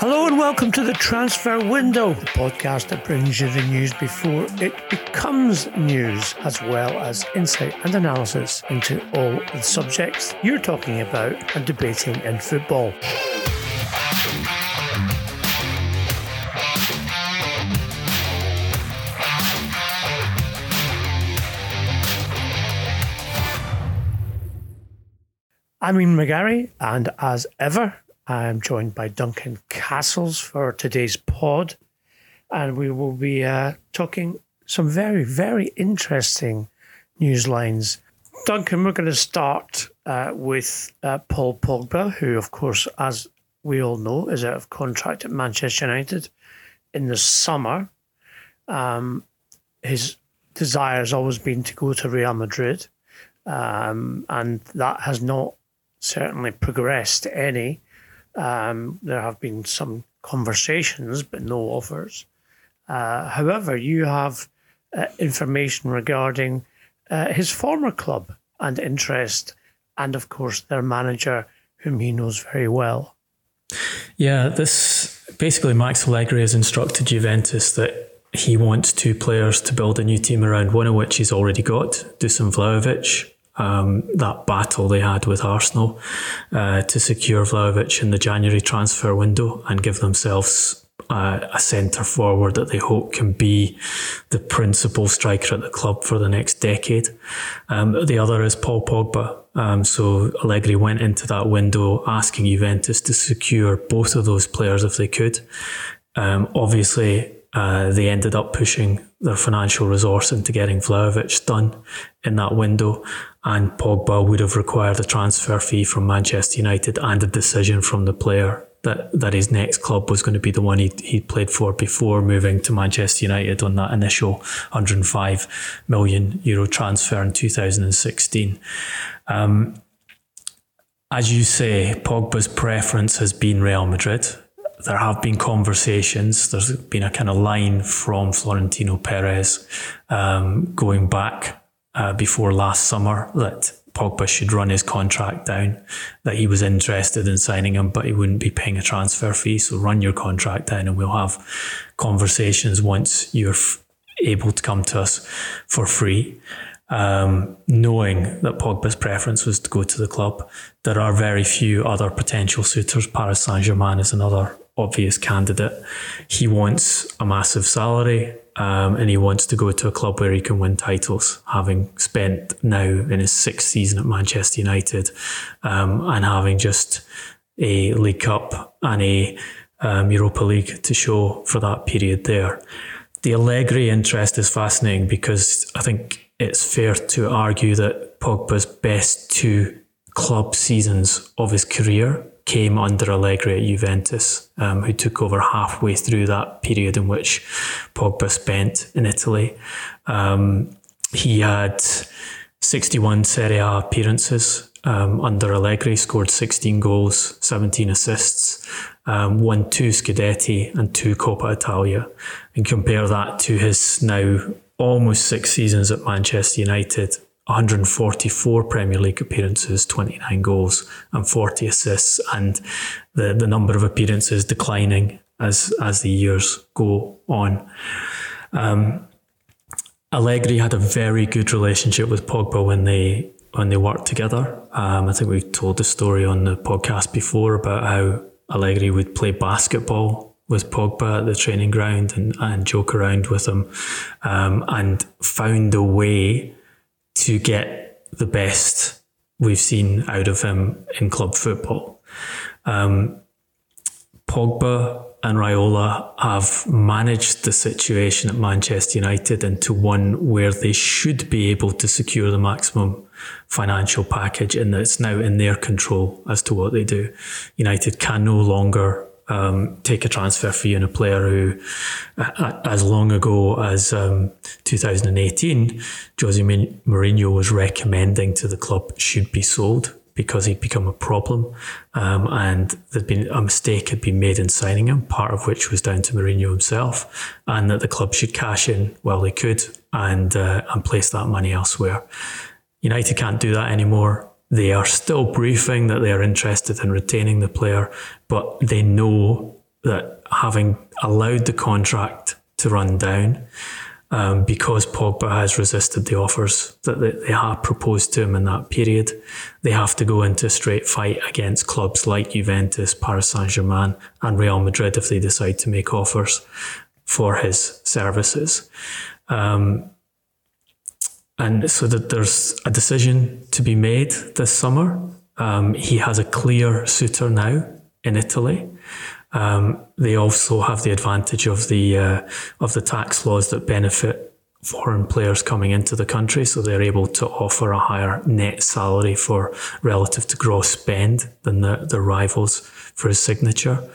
Hello and welcome to the Transfer Window, the podcast that brings you the news before it becomes news, as well as insight and analysis into all the subjects you're talking about and debating in football. I'm Ian McGarry, and as ever, I'm joined by Duncan Castles for today's pod, and we will be uh, talking some very, very interesting news lines. Duncan, we're going to start uh, with uh, Paul Pogba, who, of course, as we all know, is out of contract at Manchester United in the summer. Um, his desire has always been to go to Real Madrid, um, and that has not certainly progressed any. Um, there have been some conversations, but no offers. Uh, however, you have uh, information regarding uh, his former club and interest, and of course, their manager, whom he knows very well. Yeah, this basically Max Allegri has instructed Juventus that he wants two players to build a new team around, one of which he's already got, Dusan Vlahovic, um, that battle they had with Arsenal uh, to secure Vlahovic in the January transfer window and give themselves uh, a centre forward that they hope can be the principal striker at the club for the next decade. Um, the other is Paul Pogba. Um, so Allegri went into that window asking Juventus to secure both of those players if they could. Um, obviously, uh, they ended up pushing their financial resource into getting Vlahovic done in that window, and Pogba would have required a transfer fee from Manchester United and a decision from the player that, that his next club was going to be the one he he played for before moving to Manchester United on that initial 105 million euro transfer in 2016. Um, as you say, Pogba's preference has been Real Madrid there have been conversations. There's been a kind of line from Florentino Perez um, going back uh, before last summer that Pogba should run his contract down, that he was interested in signing him, but he wouldn't be paying a transfer fee. So run your contract down and we'll have conversations once you're f- able to come to us for free. Um, knowing that Pogba's preference was to go to the club, there are very few other potential suitors. Paris Saint Germain is another obvious candidate. He wants a massive salary um, and he wants to go to a club where he can win titles, having spent now in his sixth season at Manchester United um, and having just a League Cup and a um, Europa League to show for that period there. The Allegri interest is fascinating because I think it's fair to argue that Pogba's best two club seasons of his career came under Allegri at Juventus, um, who took over halfway through that period in which Pogba spent in Italy. Um, he had 61 Serie A appearances um, under Allegri, scored 16 goals, 17 assists, um, won two Scudetti and two Coppa Italia. And compare that to his now almost six seasons at Manchester United, 144 Premier League appearances, 29 goals, and 40 assists, and the, the number of appearances declining as as the years go on. Um, Allegri had a very good relationship with Pogba when they when they worked together. Um, I think we've told the story on the podcast before about how Allegri would play basketball with Pogba at the training ground and, and joke around with him, um, and found a way to get the best we've seen out of him in club football. Um, Pogba and Raiola have managed the situation at Manchester United into one where they should be able to secure the maximum financial package and it's now in their control as to what they do. United can no longer um, take a transfer fee on a player who, as long ago as um, 2018, Jose Mourinho was recommending to the club should be sold because he'd become a problem. Um, and there'd been a mistake had been made in signing him, part of which was down to Mourinho himself, and that the club should cash in while they could and uh, and place that money elsewhere. United can't do that anymore. They are still briefing that they are interested in retaining the player, but they know that having allowed the contract to run down, um, because Pogba has resisted the offers that they have proposed to him in that period. They have to go into a straight fight against clubs like Juventus, Paris Saint Germain, and Real Madrid if they decide to make offers for his services. Um, and so that there's a decision to be made this summer. Um, he has a clear suitor now in Italy. Um, they also have the advantage of the uh, of the tax laws that benefit foreign players coming into the country, so they're able to offer a higher net salary for relative to gross spend than the, the rivals for his signature.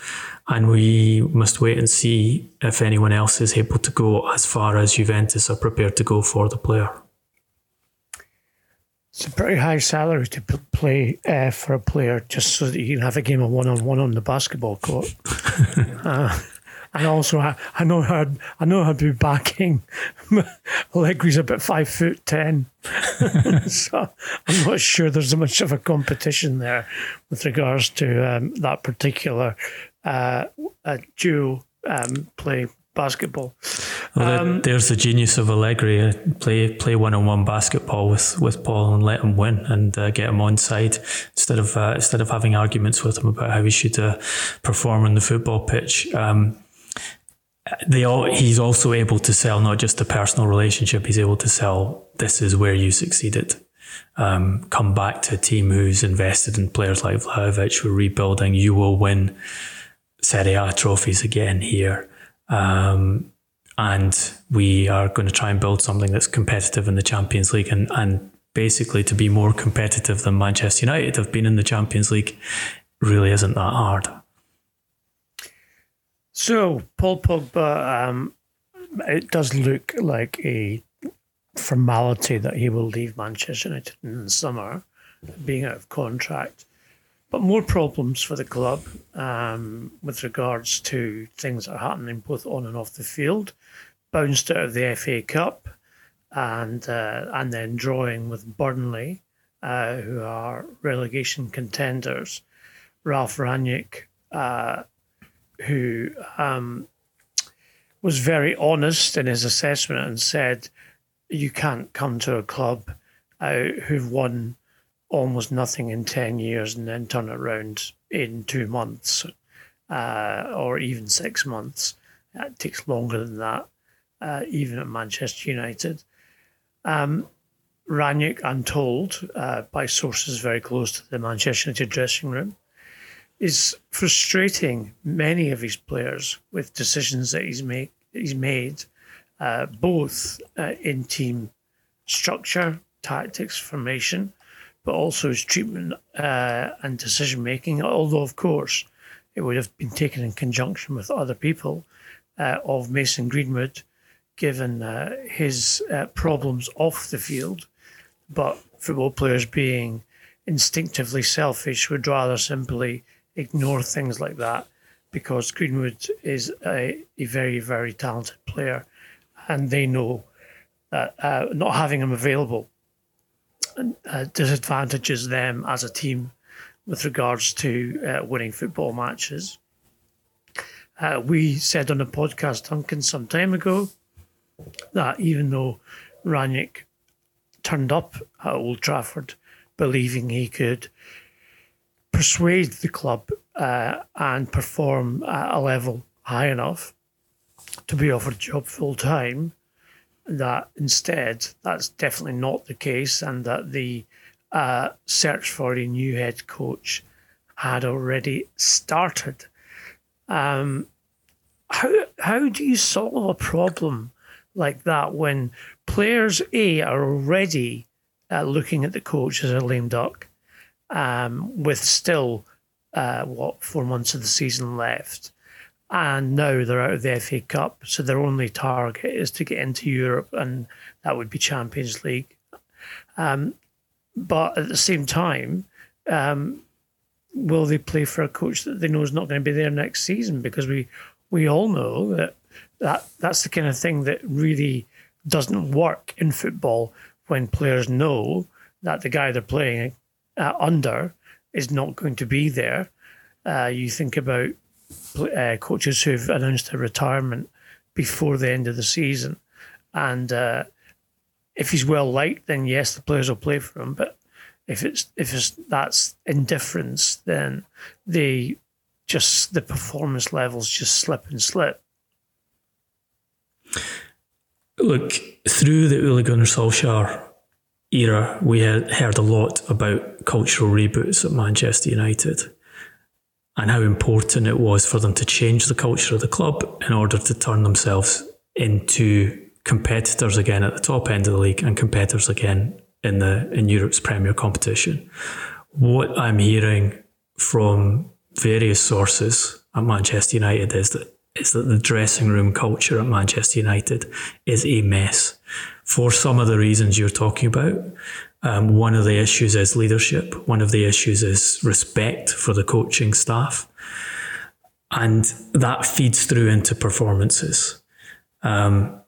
And we must wait and see if anyone else is able to go as far as Juventus are prepared to go for the player. It's a pretty high salary to play uh, for a player just so that you can have a game of one on one on the basketball court. uh, and also, I, I know how I know how to be backing. Allegri's about five foot ten, so I'm not sure there's much of a competition there with regards to um, that particular uh, duo um, play basketball. Well, um, there's the genius of Allegri. Uh, play play one on one basketball with, with Paul and let him win and uh, get him on side instead of uh, instead of having arguments with him about how he should uh, perform on the football pitch. Um, they all, he's also able to sell not just a personal relationship. He's able to sell this is where you succeeded. Um, come back to a team who's invested in players like Vlahovic. We're rebuilding. You will win Serie A trophies again here. Um, and we are going to try and build something that's competitive in the Champions League and, and basically to be more competitive than Manchester United have been in the Champions League really isn't that hard. So, Paul Pogba, um, it does look like a formality that he will leave Manchester United in the summer, being out of contract but more problems for the club um, with regards to things that are happening both on and off the field. Bounced out of the FA Cup and uh, and then drawing with Burnley, uh, who are relegation contenders. Ralph Rangnick, uh, who um, was very honest in his assessment and said, "You can't come to a club uh, who've won." Almost nothing in 10 years and then turn it around in two months uh, or even six months. It takes longer than that, uh, even at Manchester United. Um, Rangnick, I'm told uh, by sources very close to the Manchester United dressing room, is frustrating many of his players with decisions that he's make he's made, uh, both uh, in team structure, tactics, formation, but also his treatment uh, and decision making. Although, of course, it would have been taken in conjunction with other people uh, of Mason Greenwood, given uh, his uh, problems off the field. But football players, being instinctively selfish, would rather simply ignore things like that because Greenwood is a, a very, very talented player, and they know that uh, not having him available uh, disadvantages them as a team with regards to uh, winning football matches. Uh, we said on the podcast, Duncan, some time ago, that even though Rangnick turned up at Old Trafford believing he could persuade the club uh, and perform at a level high enough to be offered a job full time, that instead that's definitely not the case, and that the uh, search for a new head coach had already started. Um, how how do you solve a problem like that when players A are already uh, looking at the coach as a lame duck, um, with still uh, what four months of the season left, and now they're out of the FA Cup, so their only target is to get into Europe, and that would be Champions League. Um, but at the same time, um, will they play for a coach that they know is not going to be there next season? Because we we all know that, that that's the kind of thing that really doesn't work in football when players know that the guy they're playing uh, under is not going to be there. Uh, you think about uh, coaches who've announced their retirement before the end of the season, and uh, if he's well liked, then yes, the players will play for him. But if it's if it's that's indifference, then they just the performance levels just slip and slip. Look, through the Ole Gunnar Solskjaer era, we had heard a lot about cultural reboots at Manchester United and how important it was for them to change the culture of the club in order to turn themselves into competitors again at the top end of the league and competitors again in the in Europe's premier competition. What I'm hearing from various sources at Manchester United is that is that the dressing room culture at Manchester United is a mess for some of the reasons you're talking about. Um, one of the issues is leadership. One of the issues is respect for the coaching staff. And that feeds through into performances. Um,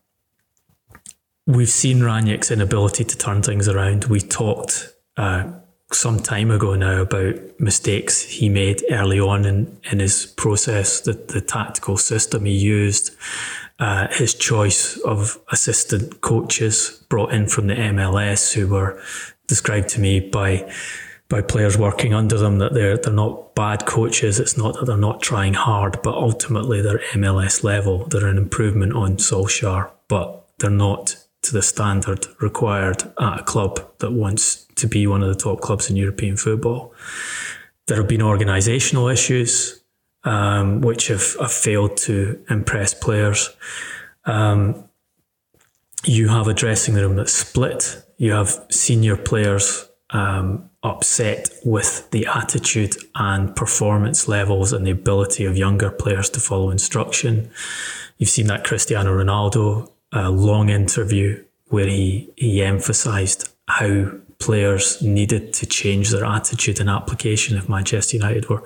we've seen Rangnick's inability to turn things around. We talked uh, some time ago now about mistakes he made early on in, in his process, the, the tactical system he used, uh, his choice of assistant coaches brought in from the MLS who were described to me by by players working under them that they're they're not bad coaches. It's not that they're not trying hard, but ultimately they're MLS level. They're an improvement on Solskjaer, but they're not to the standard required at a club that wants to be one of the top clubs in European football. There have been organisational issues um, which have, have, failed to impress players. Um, you have a dressing room that's split. You have senior players um, upset with the attitude and performance levels and the ability of younger players to follow instruction. You've seen that Cristiano Ronaldo a long interview where he, he emphasised how players needed to change their attitude and application if Manchester United were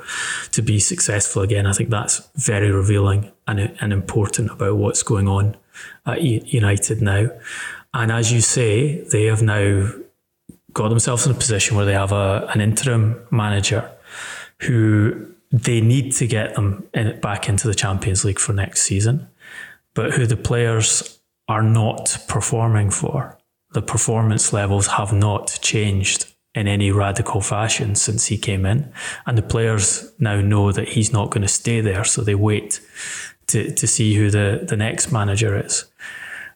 to be successful again. I think that's very revealing and, and important about what's going on at United now. And as you say, they have now got themselves in a position where they have a, an interim manager who they need to get them in, back into the Champions League for next season, but who the players are not performing for. The performance levels have not changed in any radical fashion since he came in. And the players now know that he's not going to stay there, so they wait to, to see who the, the next manager is.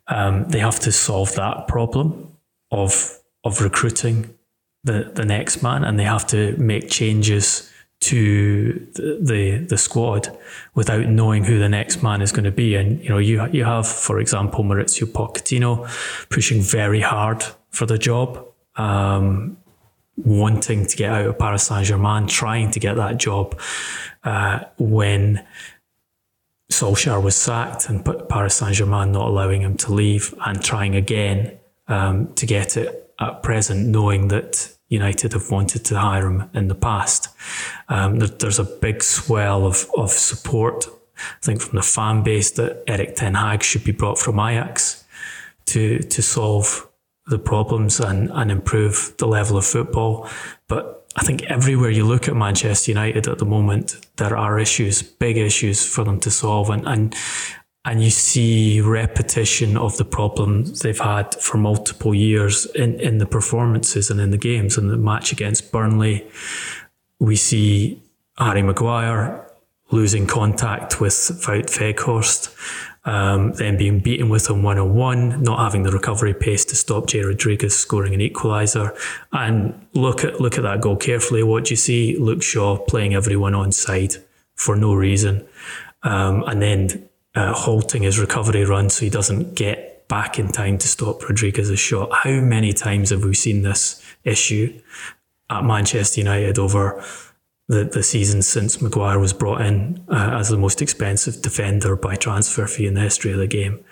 Um, they have to solve that problem of of recruiting the, the next man and they have to make changes to the, the, the squad without knowing who the next man is going to be. And you know, you you have, for example, Mauricio Pochettino pushing very hard for the job, um, wanting to get out of Paris Saint Germain, trying to get that job uh, when Solskjaer was sacked and Paris Saint Germain not allowing him to leave, and trying again um, to get it at present, knowing that United have wanted to hire him in the past. Um, there, there's a big swell of, of support, I think, from the fan base that Erik Ten Hag should be brought from Ajax to to solve the problems and, and improve the level of football. But I think everywhere you look at Manchester United at the moment, there are issues, big issues for them to solve. And, and and you see repetition of the problems they've had for multiple years in, in the performances and in the games. In the match against Burnley, we see Harry Maguire losing contact with Wout Weghorst, um, then being beaten with him one on one, not having the recovery pace to stop Jay Rodriguez scoring an equaliser. And look at look at that goal carefully. What do you see? Luke Shaw playing everyone on side for no reason. Um, and then uh, halting his recovery run so he doesn't get back in time to stop Rodriguez's shot. How many times have we seen this issue at Manchester United over the, the season since Maguire was brought in uh, as the most expensive defender by transfer fee in the history of the game.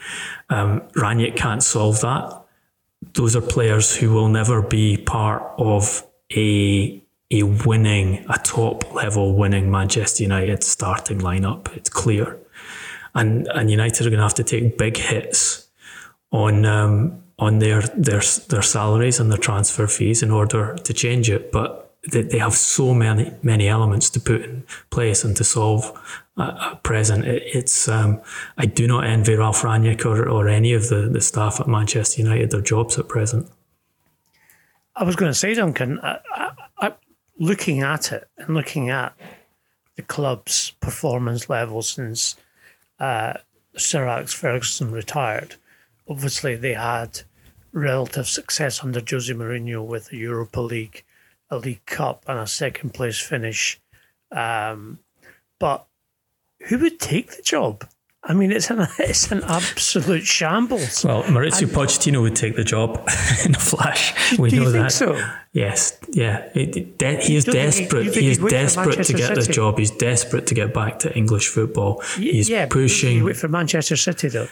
Um, Rangnick can't solve that. Those are players who will never be part of a a winning, a top level winning Manchester United starting lineup. It's clear, and and United are going to have to take big hits on um, on their their their salaries and their transfer fees in order to change it. But they, they have so many many elements to put in place and to solve at present. It, it's um, I do not envy Ralph Rangnick or, or any of the, the staff at Manchester United their jobs at present. I was going to say, Duncan, I, I, I, looking at it and looking at the club's performance level since uh, Sir Alex Ferguson retired, obviously they had relative success under Jose Mourinho with the Europa League a League Cup and a second place finish. Um, but who would take the job? I mean, it's an it's an absolute shambles. Well, Mauricio and, Pochettino would take the job in a flash. We know that. So? Yes, yeah. It, de- he is desperate. He, he is desperate to get City? this job. He's desperate to get back to English football. He's yeah, pushing. Wait for Manchester City though.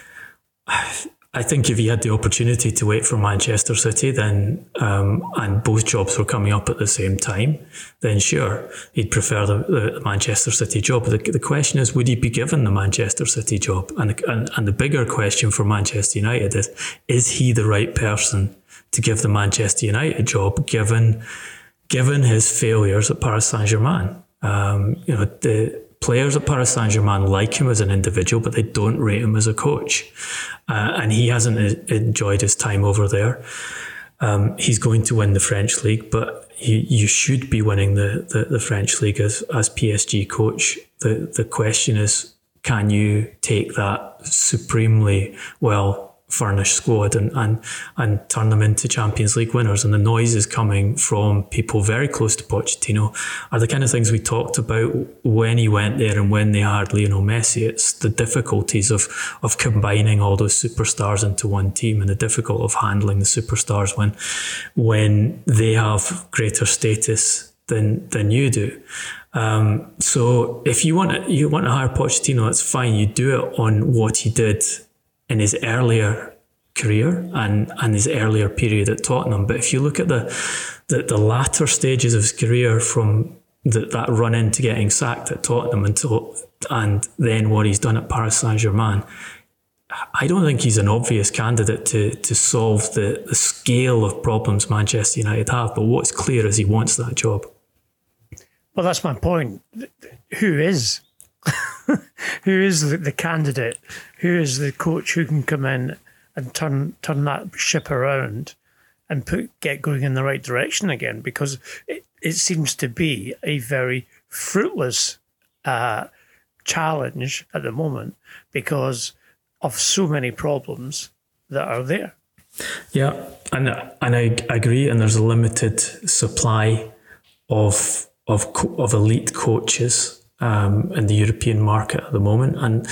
I think if he had the opportunity to wait for Manchester City, then um, and both jobs were coming up at the same time, then sure, he'd prefer the, the Manchester City job. The, the, question is, would he be given the Manchester City job? And, the, and and the bigger question for Manchester United is, is he the right person to give the Manchester United job, given given his failures at Paris Saint Germain? Um, you know the players at Paris Saint Germain like him as an individual, but they don't rate him as a coach. Uh, and he hasn't enjoyed his time over there. Um, he's going to win the French league, but you, you should be winning the, the, the French league as, as PSG coach. The, the question is, can you take that supremely well furnished squad and, and and turn them into Champions League winners. And the noises coming from people very close to Pochettino are the kind of things we talked about when he went there and when they had Lionel Messi. It's the difficulties of of combining all those superstars into one team and the difficult of handling the superstars when when they have greater status than than you do. Um, so if you want to, you want to hire Pochettino, that's fine. You do it on what he did in his earlier career and, and his earlier period at Tottenham. But if you look at the the, the latter stages of his career from the, that run into getting sacked at Tottenham until and then what he's done at Paris Saint Germain, I don't think he's an obvious candidate to to solve the, the scale of problems Manchester United have. But what's clear is he wants that job. Well, that's my point. Who is who is the, the, candidate? Who is the coach who can come in and turn turn that ship around and put get going in the right direction again? Because it, it seems to be a very fruitless uh, challenge at the moment because of so many problems that are there. Yeah, and and I agree. And there's a limited supply of of of elite coaches um, in the European market at the moment, and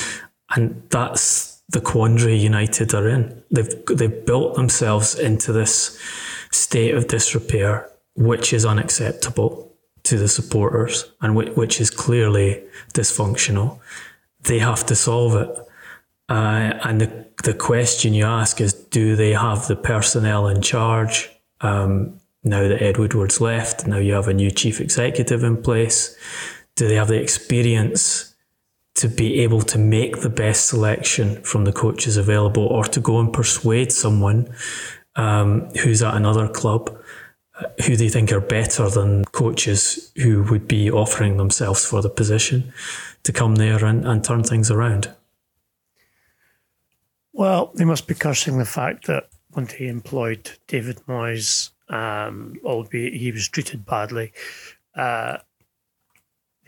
and that's the quandary United are in. They've they've built themselves into this state of disrepair, which is unacceptable to the supporters and which is clearly dysfunctional. They have to solve it. Uh, and the, the question you ask is do they have the personnel in charge? Um, now that Ed Woodward's left, now you have a new chief executive in place do they have the experience to be able to make the best selection from the coaches available or to go and persuade someone um, who's at another club uh, who they think are better than coaches who would be offering themselves for the position to come there and, and turn things around? Well, they must be cursing the fact that when they employed David Moyes, um, albeit he was treated badly, uh,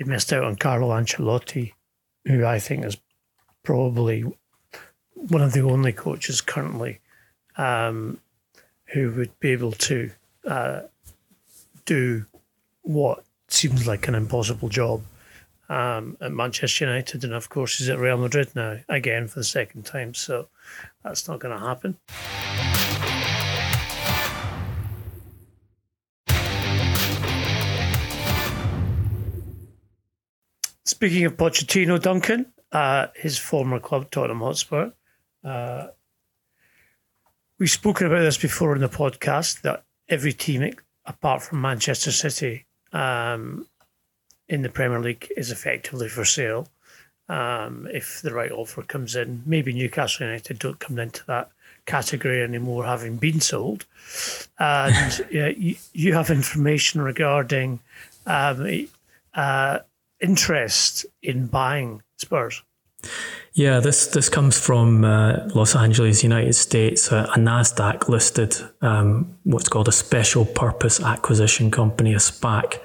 they missed out on Carlo Ancelotti, who I think is probably one of the only coaches currently um, who would be able to uh, do what seems like an impossible job um, at Manchester United, and of course he's at Real Madrid now again for the second time. So that's not going to happen. Speaking of Pochettino, Duncan, uh, his former club, Tottenham Hotspur, uh, we've spoken about this before in the podcast that every team apart from Manchester City um, in the Premier League is effectively for sale. Um, if the right offer comes in, maybe Newcastle United don't come into that category anymore, having been sold. And yeah, you, you, have information regarding um, uh, interest in buying Spurs. Yeah, this this comes from uh, Los Angeles, United States, a, Nasdaq listed um, what's called a special purpose acquisition company, a SPAC,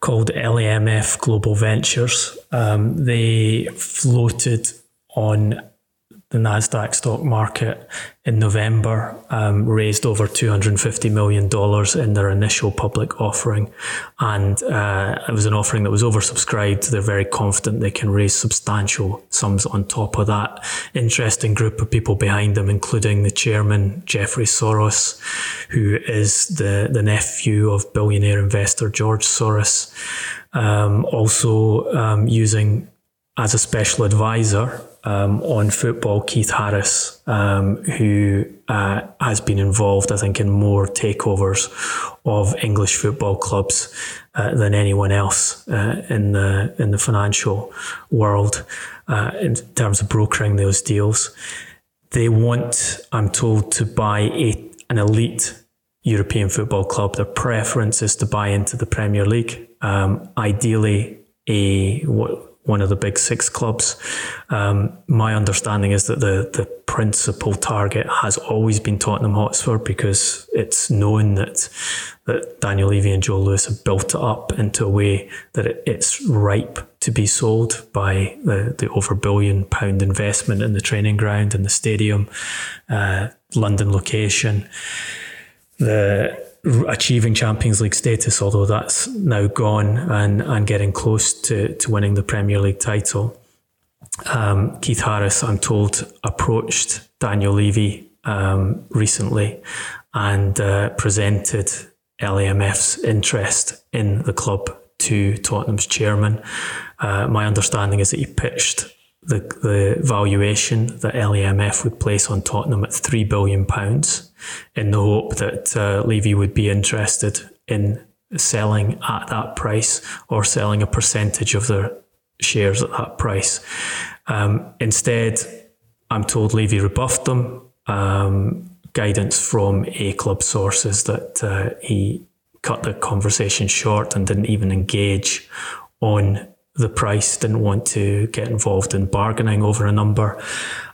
called LAMF Global Ventures. Um, they floated on the Nasdaq stock market in November um, raised over $250 million in their initial public offering. And uh, it was an offering that was oversubscribed. They're very confident they can raise substantial sums on top of that. Interesting group of people behind them, including the chairman, Jeffrey Soros, who is the, the nephew of billionaire investor George Soros. Um, also um, using as a special advisor um, on football, Keith Harris, um, who uh, has been involved, I think, in more takeovers of English football clubs uh, than anyone else uh, in the in the financial world uh, in terms of brokering those deals. They want, I'm told, to buy a, an elite European football club. Their preference is to buy into the Premier League, um, ideally a what one of the big six clubs. Um, my understanding is that the, the principal target has always been Tottenham Hotspur because it's known that that Daniel Levy and Joe Lewis have built it up into a way that it, it's ripe to be sold by the, the over billion pound investment in the training ground and the stadium, uh, London location. The achieving Champions League status, although that's now gone and, and getting close to, to winning the Premier League title. Um, Keith Harris, I'm told, approached Daniel Levy um, recently and uh, presented LAMF's interest in the club to Tottenham's chairman. Uh, my understanding is that he pitched the, the valuation that LAMF would place on Tottenham at £3 billion in the hope that uh, Levy would be interested in selling at that price or selling a percentage of their shares at that price. Um, instead, I'm told Levy rebuffed them. Um, guidance from A club sources that uh, he cut the conversation short and didn't even engage on the price, didn't want to get involved in bargaining over a number.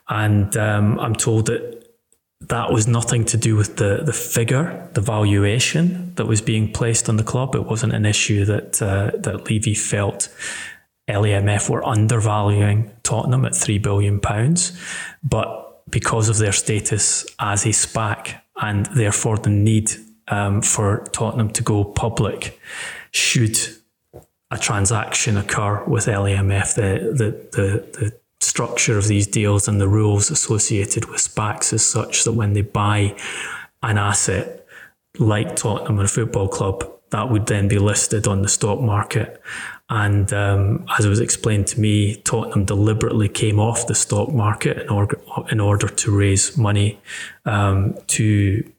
And um, I'm told that that was nothing to do with the, the figure, the valuation that was being placed on the club. It wasn't an issue that uh, that Levy felt LAMF were undervaluing Tottenham at three billion pounds, but because of their status as a SPAC and therefore the need um, for Tottenham to go public, should a transaction occur with LAMF, the the the, the structure of these deals and the rules associated with SPACs is such that when they buy an asset like Tottenham or football club, that would then be listed on the stock market. And um, as it was explained to me, Tottenham deliberately came off the stock market in order, in order to raise money um, to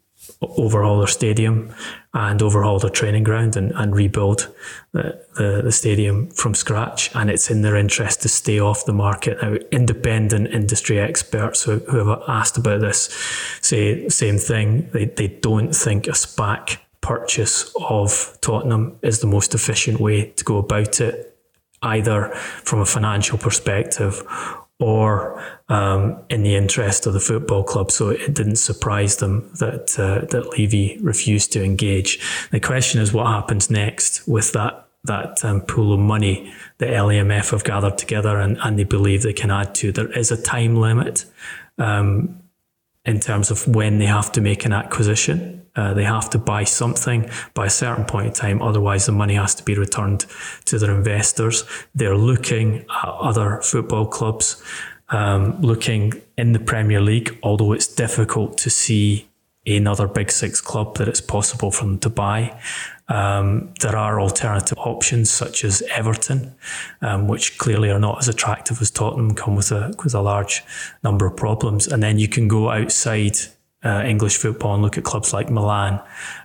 overhaul their stadium and overhaul their training ground and, and rebuild the, the, the, stadium from scratch. And it's in their interest to stay off the market. Now, independent industry experts who, who have asked about this say the same thing. They, they don't think a SPAC purchase of Tottenham is the most efficient way to go about it, either from a financial perspective or um, in the interest of the football club. So it didn't surprise them that uh, that Levy refused to engage. The question is what happens next with that that um, pool of money that LAMF have gathered together and, and they believe they can add to. There is a time limit um, in terms of when they have to make an acquisition. Uh, they have to buy something by a certain point in time, otherwise, the money has to be returned to their investors. They're looking at other football clubs, um, looking in the Premier League, although it's difficult to see another Big Six club that it's possible for them to buy. Um, there are alternative options such as Everton, um, which clearly are not as attractive as Tottenham, come with a with a large number of problems. And then you can go outside uh, English football and look at clubs like Milan,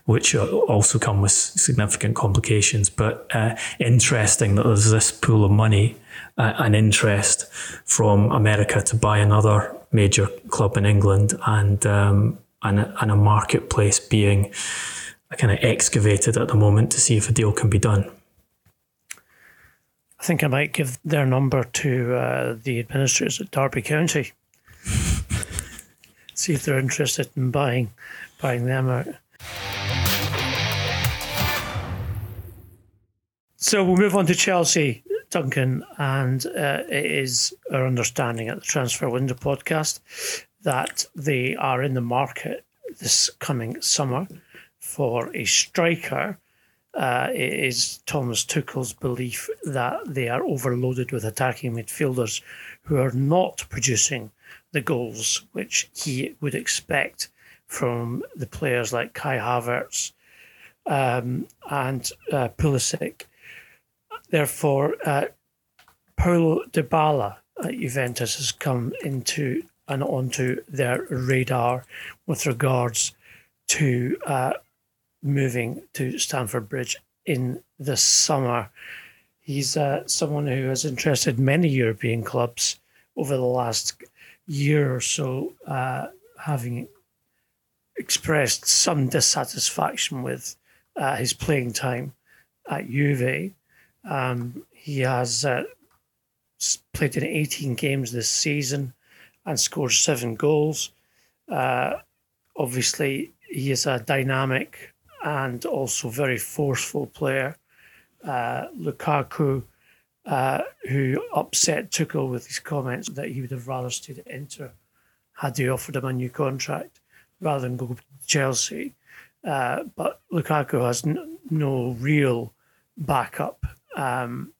which also come with significant complications. But uh, interesting that there's this pool of money and interest from America to buy another major club in England and um, and, and a marketplace being kind of excavated at the moment to see if a deal can be done. I think I might give their number to uh, the administrators at Derby County. see if they're interested in buying buying them out. So we'll move on to Chelsea, Duncan, and uh, it is our understanding at the Transfer Window podcast that they are in the market this coming summer for a striker. Uh, it is Thomas Tuchel's belief that they are overloaded with attacking midfielders who are not producing the goals which he would expect from the players like Kai Havertz um, and uh, Pulisic. Therefore, uh, Paulo Dybala at Juventus has come into and onto their radar with regards to uh, moving to Stamford Bridge in the summer. He's uh, someone who has interested many European clubs over the last year or so, uh, having expressed some dissatisfaction with uh, his playing time at Juve. Um, he has uh, played in 18 games this season and scored seven goals. Uh, obviously, he is a dynamic and also very forceful player. Uh, Lukaku, uh, who upset Tuchel with his comments that he would have rather stayed at Inter had they offered him a new contract rather than go to Chelsea. Uh, but Lukaku has n- no real backup um,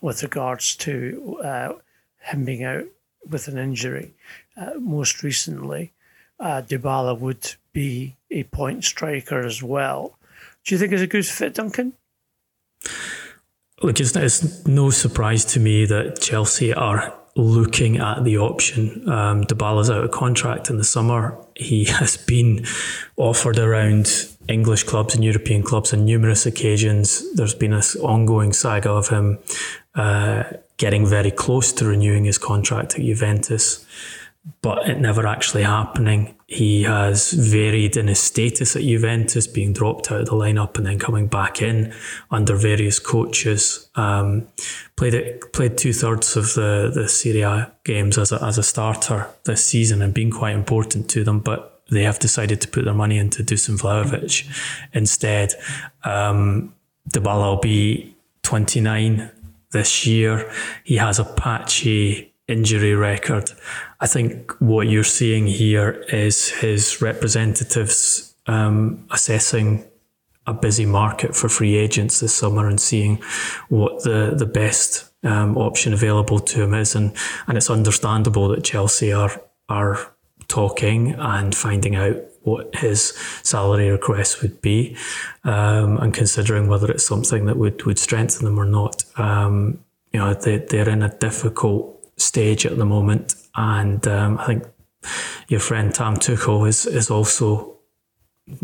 with regards to uh, him being out with an injury. Uh, most recently, uh, Dybala would be a point striker as well. Do you think it's a good fit, Duncan? Look, it's, it's no surprise to me that Chelsea are looking at the option. Um, Dybala's out of contract in the summer. He has been offered around English clubs and European clubs on numerous occasions. There's been this ongoing saga of him uh, getting very close to renewing his contract at Juventus but it never actually happening. He has varied in his status at Juventus, being dropped out of the lineup and then coming back in under various coaches. Um, played it, played two thirds of the the Serie A games as a, as a starter this season and been quite important to them, but they have decided to put their money into Dusan Vlahovic instead. Um, Dybala will be 29 this year. He has a patchy injury record I think what you're seeing here is his representatives um, assessing a busy market for free agents this summer and seeing what the the best um, option available to him is, and and it's understandable that Chelsea are are talking and finding out what his salary request would be, um, and considering whether it's something that would would strengthen them or not. Um, you know, they, they're in a difficult stage at the moment and um, I think your friend Tam Tuchel is, is also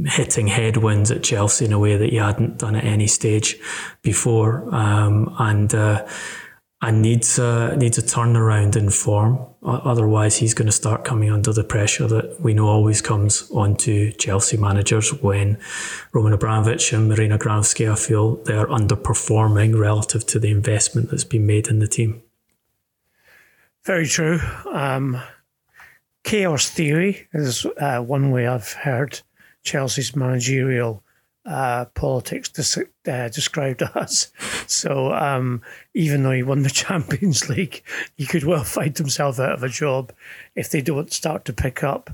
hitting headwinds at Chelsea in a way that he hadn't done at any stage before. Um, and uh, and needs a, needs a turnaround in form. Otherwise, he's going to start coming under the pressure that we know always comes onto Chelsea managers when Roman Abramovich and Marina Granovskaia feel they're underperforming relative to the investment that's been made in the team. Very true. Um, chaos theory is uh, one way I've heard Chelsea's managerial uh, politics des- uh, described as. So um, even though he won the Champions League, he could well find himself out of a job if they don't start to pick up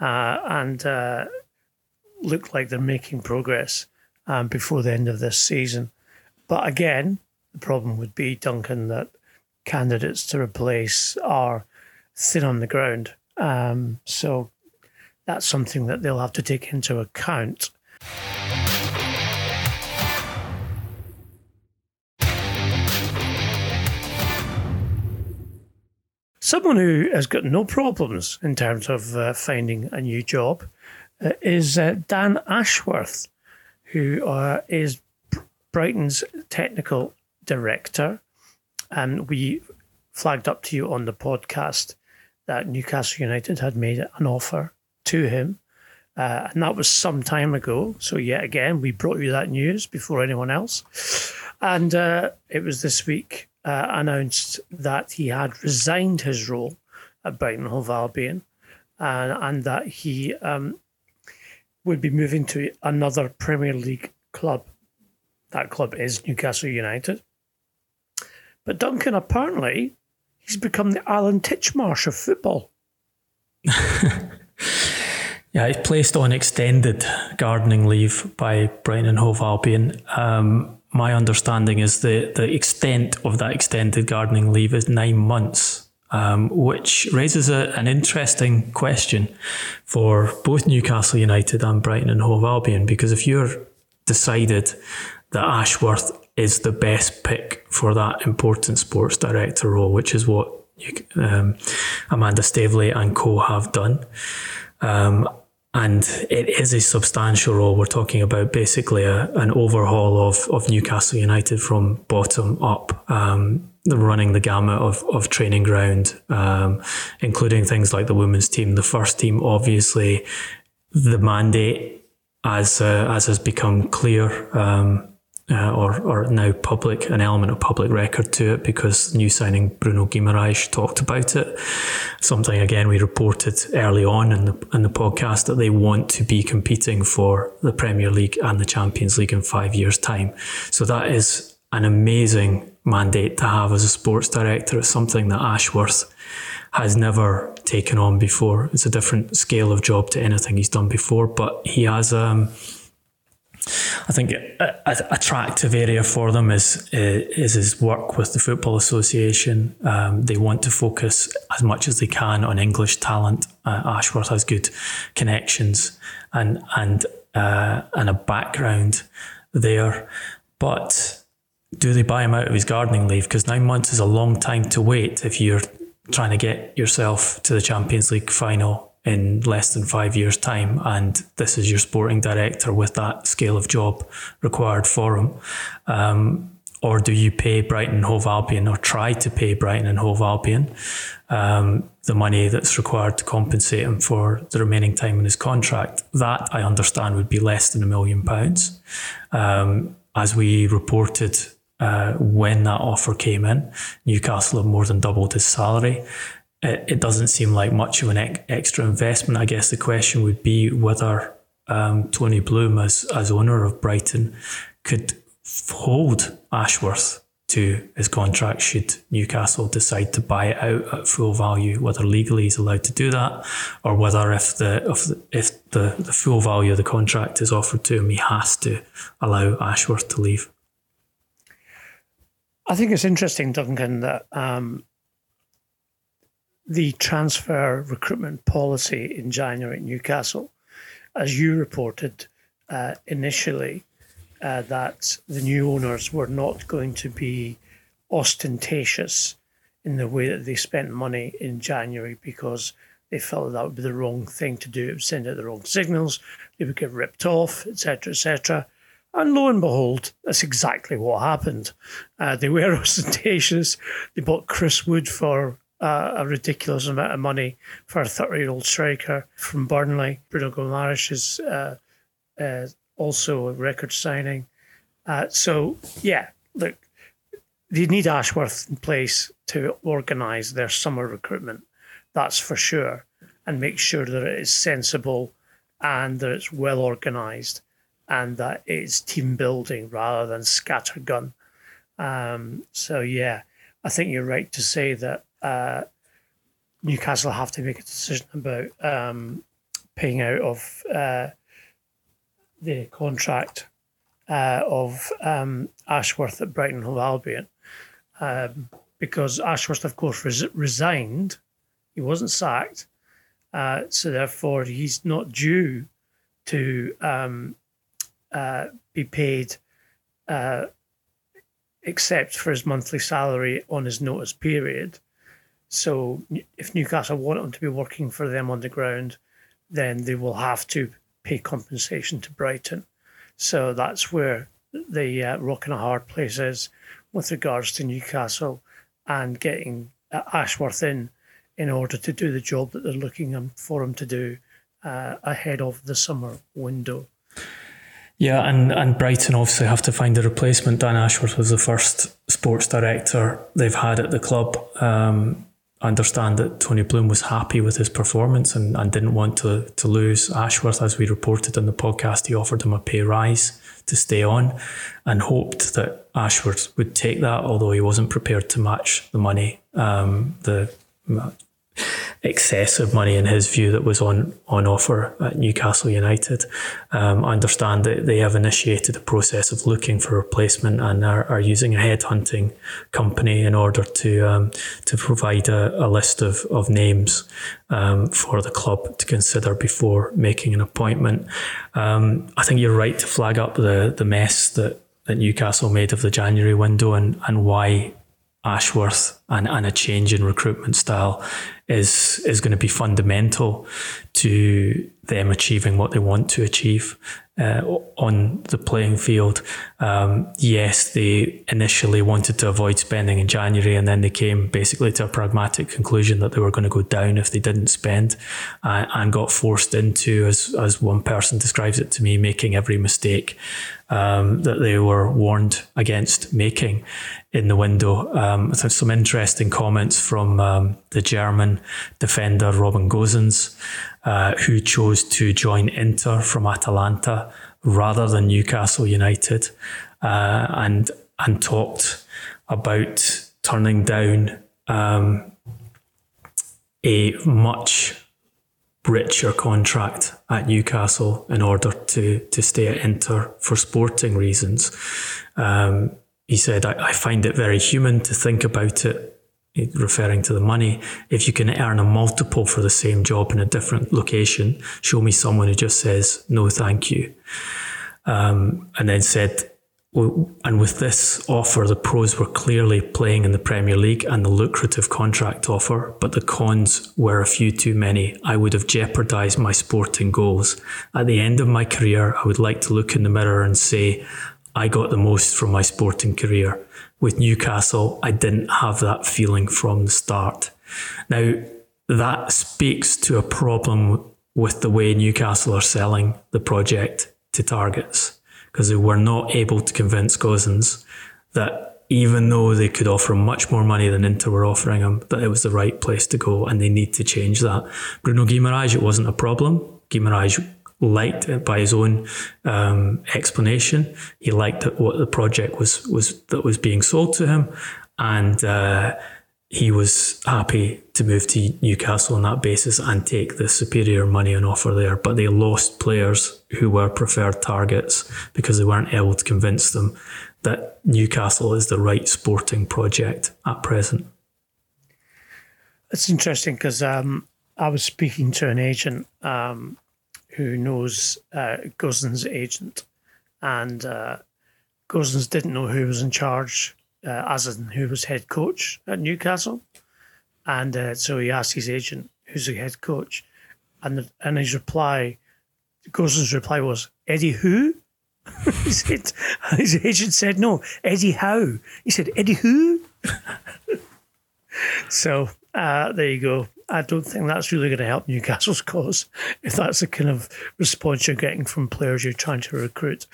uh, and uh, look like they're making progress um, before the end of this season. But again, the problem would be, Duncan, that candidates to replace are thin on the ground. Um, so that's something that they'll have to take into account. Someone who has got no problems in terms of uh, finding a new job uh, is uh, Dan Ashworth, who uh, is Brighton's technical director. And we flagged up to you on the podcast that Newcastle United had made an offer to him. Uh, and that was some time ago. So, yet again, we brought you that news before anyone else. And uh, it was this week uh, announced that he had resigned his role at Brighton Hove Albion and, and that he um, would be moving to another Premier League club. That club is Newcastle United. But Duncan, apparently, he's become the Alan Titchmarsh of football. yeah, he's placed on extended gardening leave by Brighton and Hove Albion. Um, my understanding is the, the extent of that extended gardening leave is nine months, um, which raises a, an interesting question for both Newcastle United and Brighton and Hove Albion. Because if you're decided that Ashworth is the best pick for that important sports director role, which is what you, um, Amanda Staveley and co have done. Um, and it is a substantial role. We're talking about basically a, an overhaul of, of Newcastle United from bottom up, um, running the gamut of, of training ground, um, including things like the women's team, the first team, obviously, the mandate as uh, as has become clear. Um, uh, or, or now public, an element of public record to it because new signing Bruno Guimaraes talked about it. Something again we reported early on in the in the podcast that they want to be competing for the Premier League and the Champions League in five years' time. So that is an amazing mandate to have as a sports director. It's something that Ashworth has never taken on before. It's a different scale of job to anything he's done before, but he has um I think a, attractive area for them is is his work with the Football Association. Um, they want to focus as much as they can on English talent. Uh, Ashworth has good connections and and uh, and a background there, but do they buy him out of his gardening leave? Because nine months is a long time to wait if you're trying to get yourself to the Champions League final in less than five years' time, and this is your sporting director with that scale of job required for him. Um, or do you pay Brighton Hove Albion or try to pay Brighton and Hove Albion um, the money that's required to compensate him for the remaining time in his contract? That I understand would be less than a million pounds. Um, as we reported uh, when that offer came in, Newcastle have more than doubled his salary it, it doesn't seem like much of an extra investment. I guess the question would be whether um, Tony Bloom, as as owner of Brighton, could hold Ashworth to his contract should Newcastle decide to buy it out at full value, whether legally he's allowed to do that, or whether if the if the, if the, the full value of the contract is offered to him, he has to allow Ashworth to leave. I think it's interesting, Duncan, that um, the transfer recruitment policy in January at Newcastle, as you reported uh, initially, uh, that the new owners were not going to be ostentatious in the way that they spent money in January because they felt that, that would be the wrong thing to do. It would send out the wrong signals. They would get ripped off, etc., etc. And lo and behold, that's exactly what happened. Uh, they were ostentatious. They bought Chris Wood for uh, a ridiculous amount of money for a 30 year old striker from Burnley. Bruno Guimaraes is uh, uh, also a record signing. Uh, so, yeah, look, they need Ashworth in place to organise their summer recruitment. That's for sure. And make sure that it is sensible and that it's well organised and that it's team building rather than scattergun. Um, so, yeah, I think you're right to say that uh, Newcastle have to make a decision about um, paying out of uh, the contract uh, of um, Ashworth at Brighton Hove Albion. Um, because Ashworth, of course, res- resigned. He wasn't sacked. Uh, so therefore, he's not due to um, uh, be paid uh, except for his monthly salary on his notice period. So if Newcastle want him to be working for them on the ground, then they will have to pay compensation to Brighton. So that's where the uh, rock and a hard place is with regards to Newcastle and getting uh, Ashworth in in order to do the job that they're looking for him to do uh, ahead of the summer window. Yeah, and, and Brighton obviously have to find a replacement. Dan Ashworth was the first sports director they've had at the club. Um, understand that Tony Bloom was happy with his performance and, and didn't want to, to lose Ashworth. As we reported in the podcast, he offered him a pay rise to stay on and hoped that Ashworth would take that, although he wasn't prepared to match the money. Um, the excessive money in his view that was on on offer at Newcastle United. Um, I understand that they have initiated a process of looking for replacement and are, are using a headhunting company in order to um, to provide a, a, list of, of names um, for the club to consider before making an appointment. Um, I think you're right to flag up the the mess that that Newcastle made of the January window and, and why Ashworth and, and a change in recruitment style is is going to be fundamental to them achieving what they want to achieve uh, on the playing field. Um, yes, they initially wanted to avoid spending in January, and then they came basically to a pragmatic conclusion that they were going to go down if they didn't spend, uh, and got forced into, as as one person describes it to me, making every mistake um, that they were warned against making in the window. Um, some interesting comments from um, the German defender Robin Gosens, uh, who chose to join Inter from Atalanta rather than Newcastle United, uh, and and talked about turning down um, a much richer contract at Newcastle in order to to stay at Inter for sporting reasons. Um, he said, I, I, find it very human to think about it, referring to the money. If you can earn a multiple for the same job in a different location, show me someone who just says, no, thank you. Um, and then said, and with this offer, the pros were clearly playing in the Premier League and the lucrative contract offer, but the cons were a few too many. I would have jeopardised my sporting goals. At the end of my career, I would like to look in the mirror and say, I got the most from my sporting career. With Newcastle, I didn't have that feeling from the start. Now, that speaks to a problem with the way Newcastle are selling the project to targets because they were not able to convince Gosens that even though they could offer him much more money than Inter were offering him, that it was the right place to go and they need to change that. Bruno Guimaraes, it wasn't a problem. Guimaraes liked it by his own um, explanation. He liked what the project was was that was being sold to him, and uh, he was happy to move to Newcastle on that basis and take the superior money on offer there. But they lost players who were preferred targets because they weren't able to convince them that Newcastle is the right sporting project at present. It's interesting because um, I was speaking to an agent um, who knows uh, Gosens' agent, and uh, Gosens didn't know who was in charge uh, who was head coach at Newcastle. And uh, so he asked his agent, who's the head coach? And the, and his reply, Gosens' reply was, Eddie who? he said, his agent said, no, Eddie Howe. He said, Eddie who? so uh, there you go. I don't think that's really going to help Newcastle's cause if that's the kind of response you're getting from players you're trying to recruit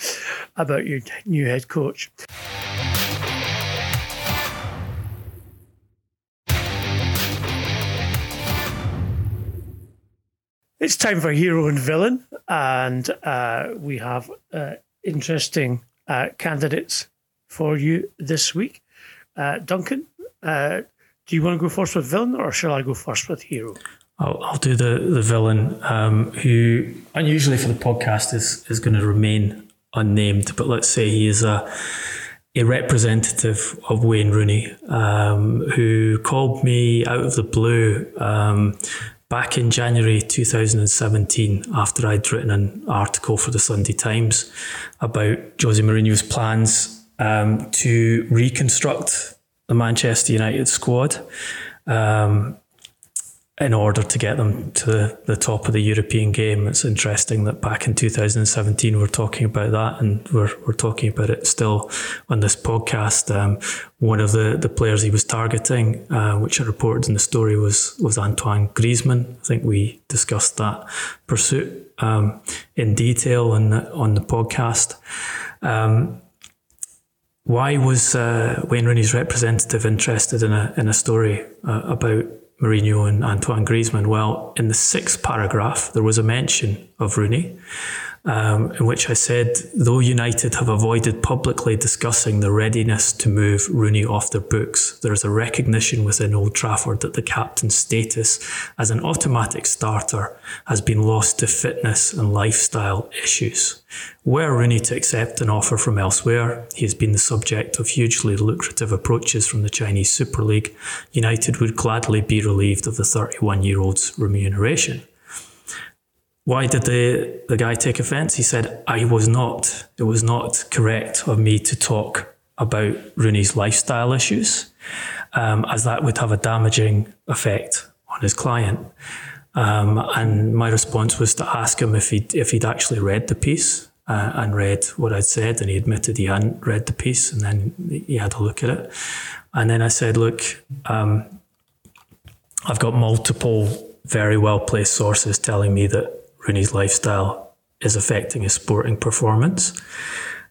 about your new head coach. It's time for hero and villain, and uh, we have uh, interesting uh, candidates for you this week. Uh, Duncan, uh, do you want to go first with villain, or shall I go first with hero? I'll, I'll do the the villain, um, who unusually for the podcast is is going to remain unnamed, but let's say he is a a representative of Wayne Rooney, um, who called me out of the blue um, back in January 2017, after I'd written an article for the Sunday Times about Jose Mourinho's plans um, to reconstruct the Manchester United squad. Um, in order to get them to the, top of the European game. It's interesting that back in 2017 we're talking about that and we're, we're talking about it still on this podcast. Um, one of the, the players he was targeting, uh, which I reported in the story, was, was Antoine Griezmann. I think we discussed that pursuit um, in detail on the, on the podcast. Um, why was uh, Wayne Rooney's representative interested in a in a story uh, about Mourinho and Antoine Griezmann? Well, in the sixth paragraph, there was a mention of Rooney um, in which I said, though United have avoided publicly discussing the readiness to move Rooney off their books, there is a recognition within Old Trafford that the captain's status as an automatic starter has been lost to fitness and lifestyle issues. Were Rooney to accept an offer from elsewhere, he has been the subject of hugely lucrative approaches from the Chinese Super League. United would gladly be relieved of the 31 year old's remuneration. Why did the, the guy take offence? He said, I was not, it was not correct of me to talk about Rooney's lifestyle issues, um, as that would have a damaging effect on his client. Um, and my response was to ask him if he'd, if he'd actually read the piece uh, and read what I'd said, and he admitted he hadn't read the piece, and then he had a look at it. And then I said, Look, um, I've got multiple very well placed sources telling me that Rooney's lifestyle is affecting his sporting performance.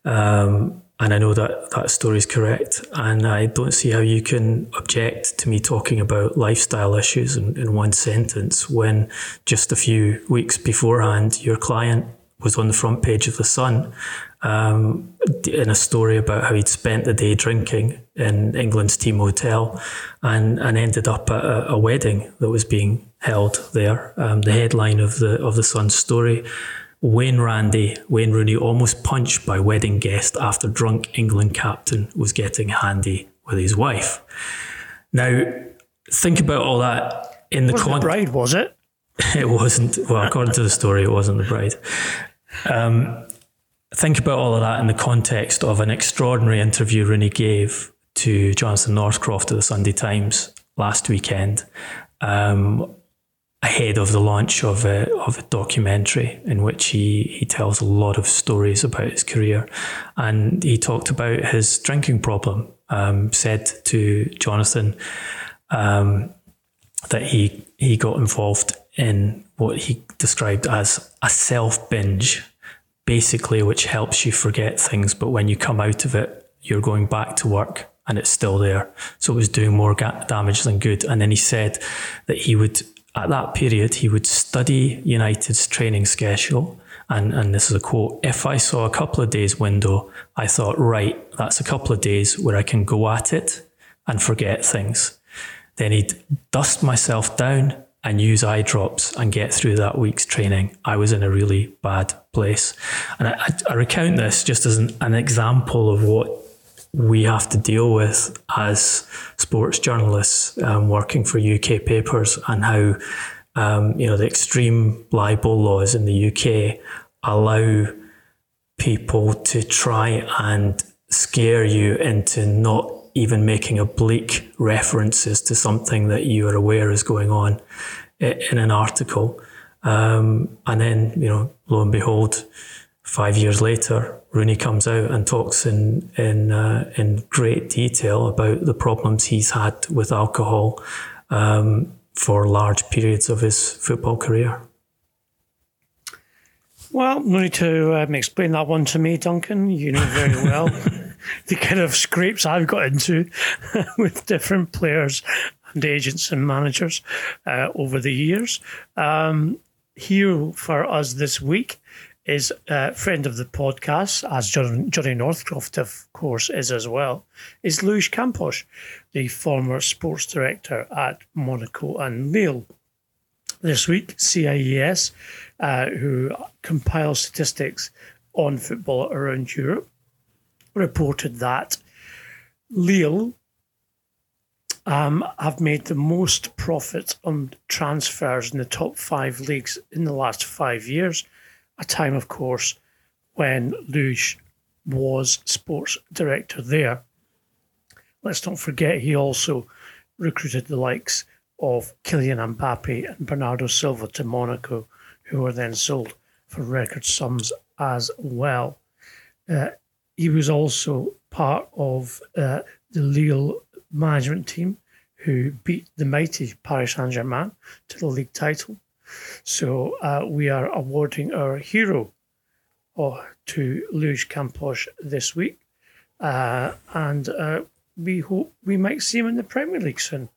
Um, and I know that that story is correct. And I don't see how you can object to me talking about lifestyle issues in, in one sentence when just a few weeks beforehand, your client was on the front page of The Sun um, in a story about how he'd spent the day drinking in England's team hotel and, and ended up at a, a wedding that was being held there. Um, the headline of the of the Sun's story: Wayne Randy, Wayne Rooney almost punched by wedding guest after drunk England captain was getting handy with his wife. Now, think about all that in the context. bride, was it? it wasn't. Well, according to the story, it wasn't the bride. Um, think about all of that in the context of an extraordinary interview Rooney gave to Jonathan Northcroft of the Sunday Times last weekend. Um, ahead of the launch of a, of a documentary in which he, he tells a lot of stories about his career. And he talked about his drinking problem, um, said to Jonathan um, that he, he got involved in what he described as a self binge, basically, which helps you forget things. But when you come out of it, you're going back to work and it's still there. So it was doing more ga- damage than good. And then he said that he would at that period, he would study United's training schedule. And, and this is a quote If I saw a couple of days window, I thought, right, that's a couple of days where I can go at it and forget things. Then he'd dust myself down and use eye drops and get through that week's training. I was in a really bad place. And I, I recount this just as an, an example of what we have to deal with as sports journalists um, working for UK papers and how um, you know the extreme libel laws in the UK allow people to try and scare you into not even making oblique references to something that you are aware is going on in an article. Um, and then, you know, lo and behold, five years later, Rooney comes out and talks in in uh, in great detail about the problems he's had with alcohol um, for large periods of his football career. Well, no need to um, explain that one to me, Duncan. You know very well the kind of scrapes I've got into with different players and agents and managers uh, over the years. Um, here for us this week is a friend of the podcast, as John, Johnny Northcroft, of course, is as well, is Luis Campos, the former sports director at Monaco and Lille. This week, CIES, uh, who compiles statistics on football around Europe, reported that Lille um, have made the most profit on transfers in the top five leagues in the last five years. A time, of course, when Luis was sports director there. Let's not forget he also recruited the likes of Kylian Mbappe and Bernardo Silva to Monaco, who were then sold for record sums as well. Uh, he was also part of uh, the Lille management team who beat the mighty Paris Saint Germain to the league title. So uh, we are awarding our hero uh, to Luis Campos this week. Uh, and uh, we hope we might see him in the Premier League soon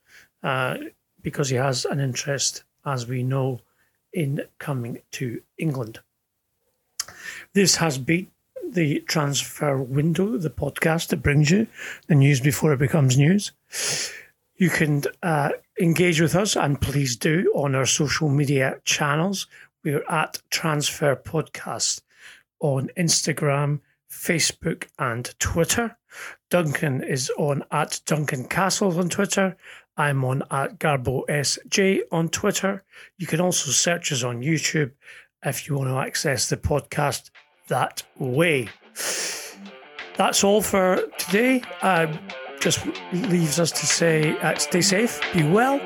uh, because he has an interest, as we know, in coming to England. This has been the transfer window, the podcast that brings you the news before it becomes news. You can uh, engage with us, and please do, on our social media channels. We're at Transfer Podcast on Instagram, Facebook, and Twitter. Duncan is on at Duncan Castles on Twitter. I'm on at Garbo SJ on Twitter. You can also search us on YouTube if you want to access the podcast that way. That's all for today. Uh, just leaves us to say uh, stay safe, be well,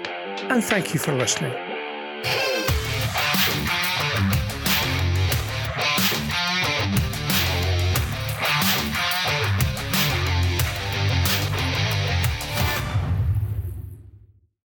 and thank you for listening.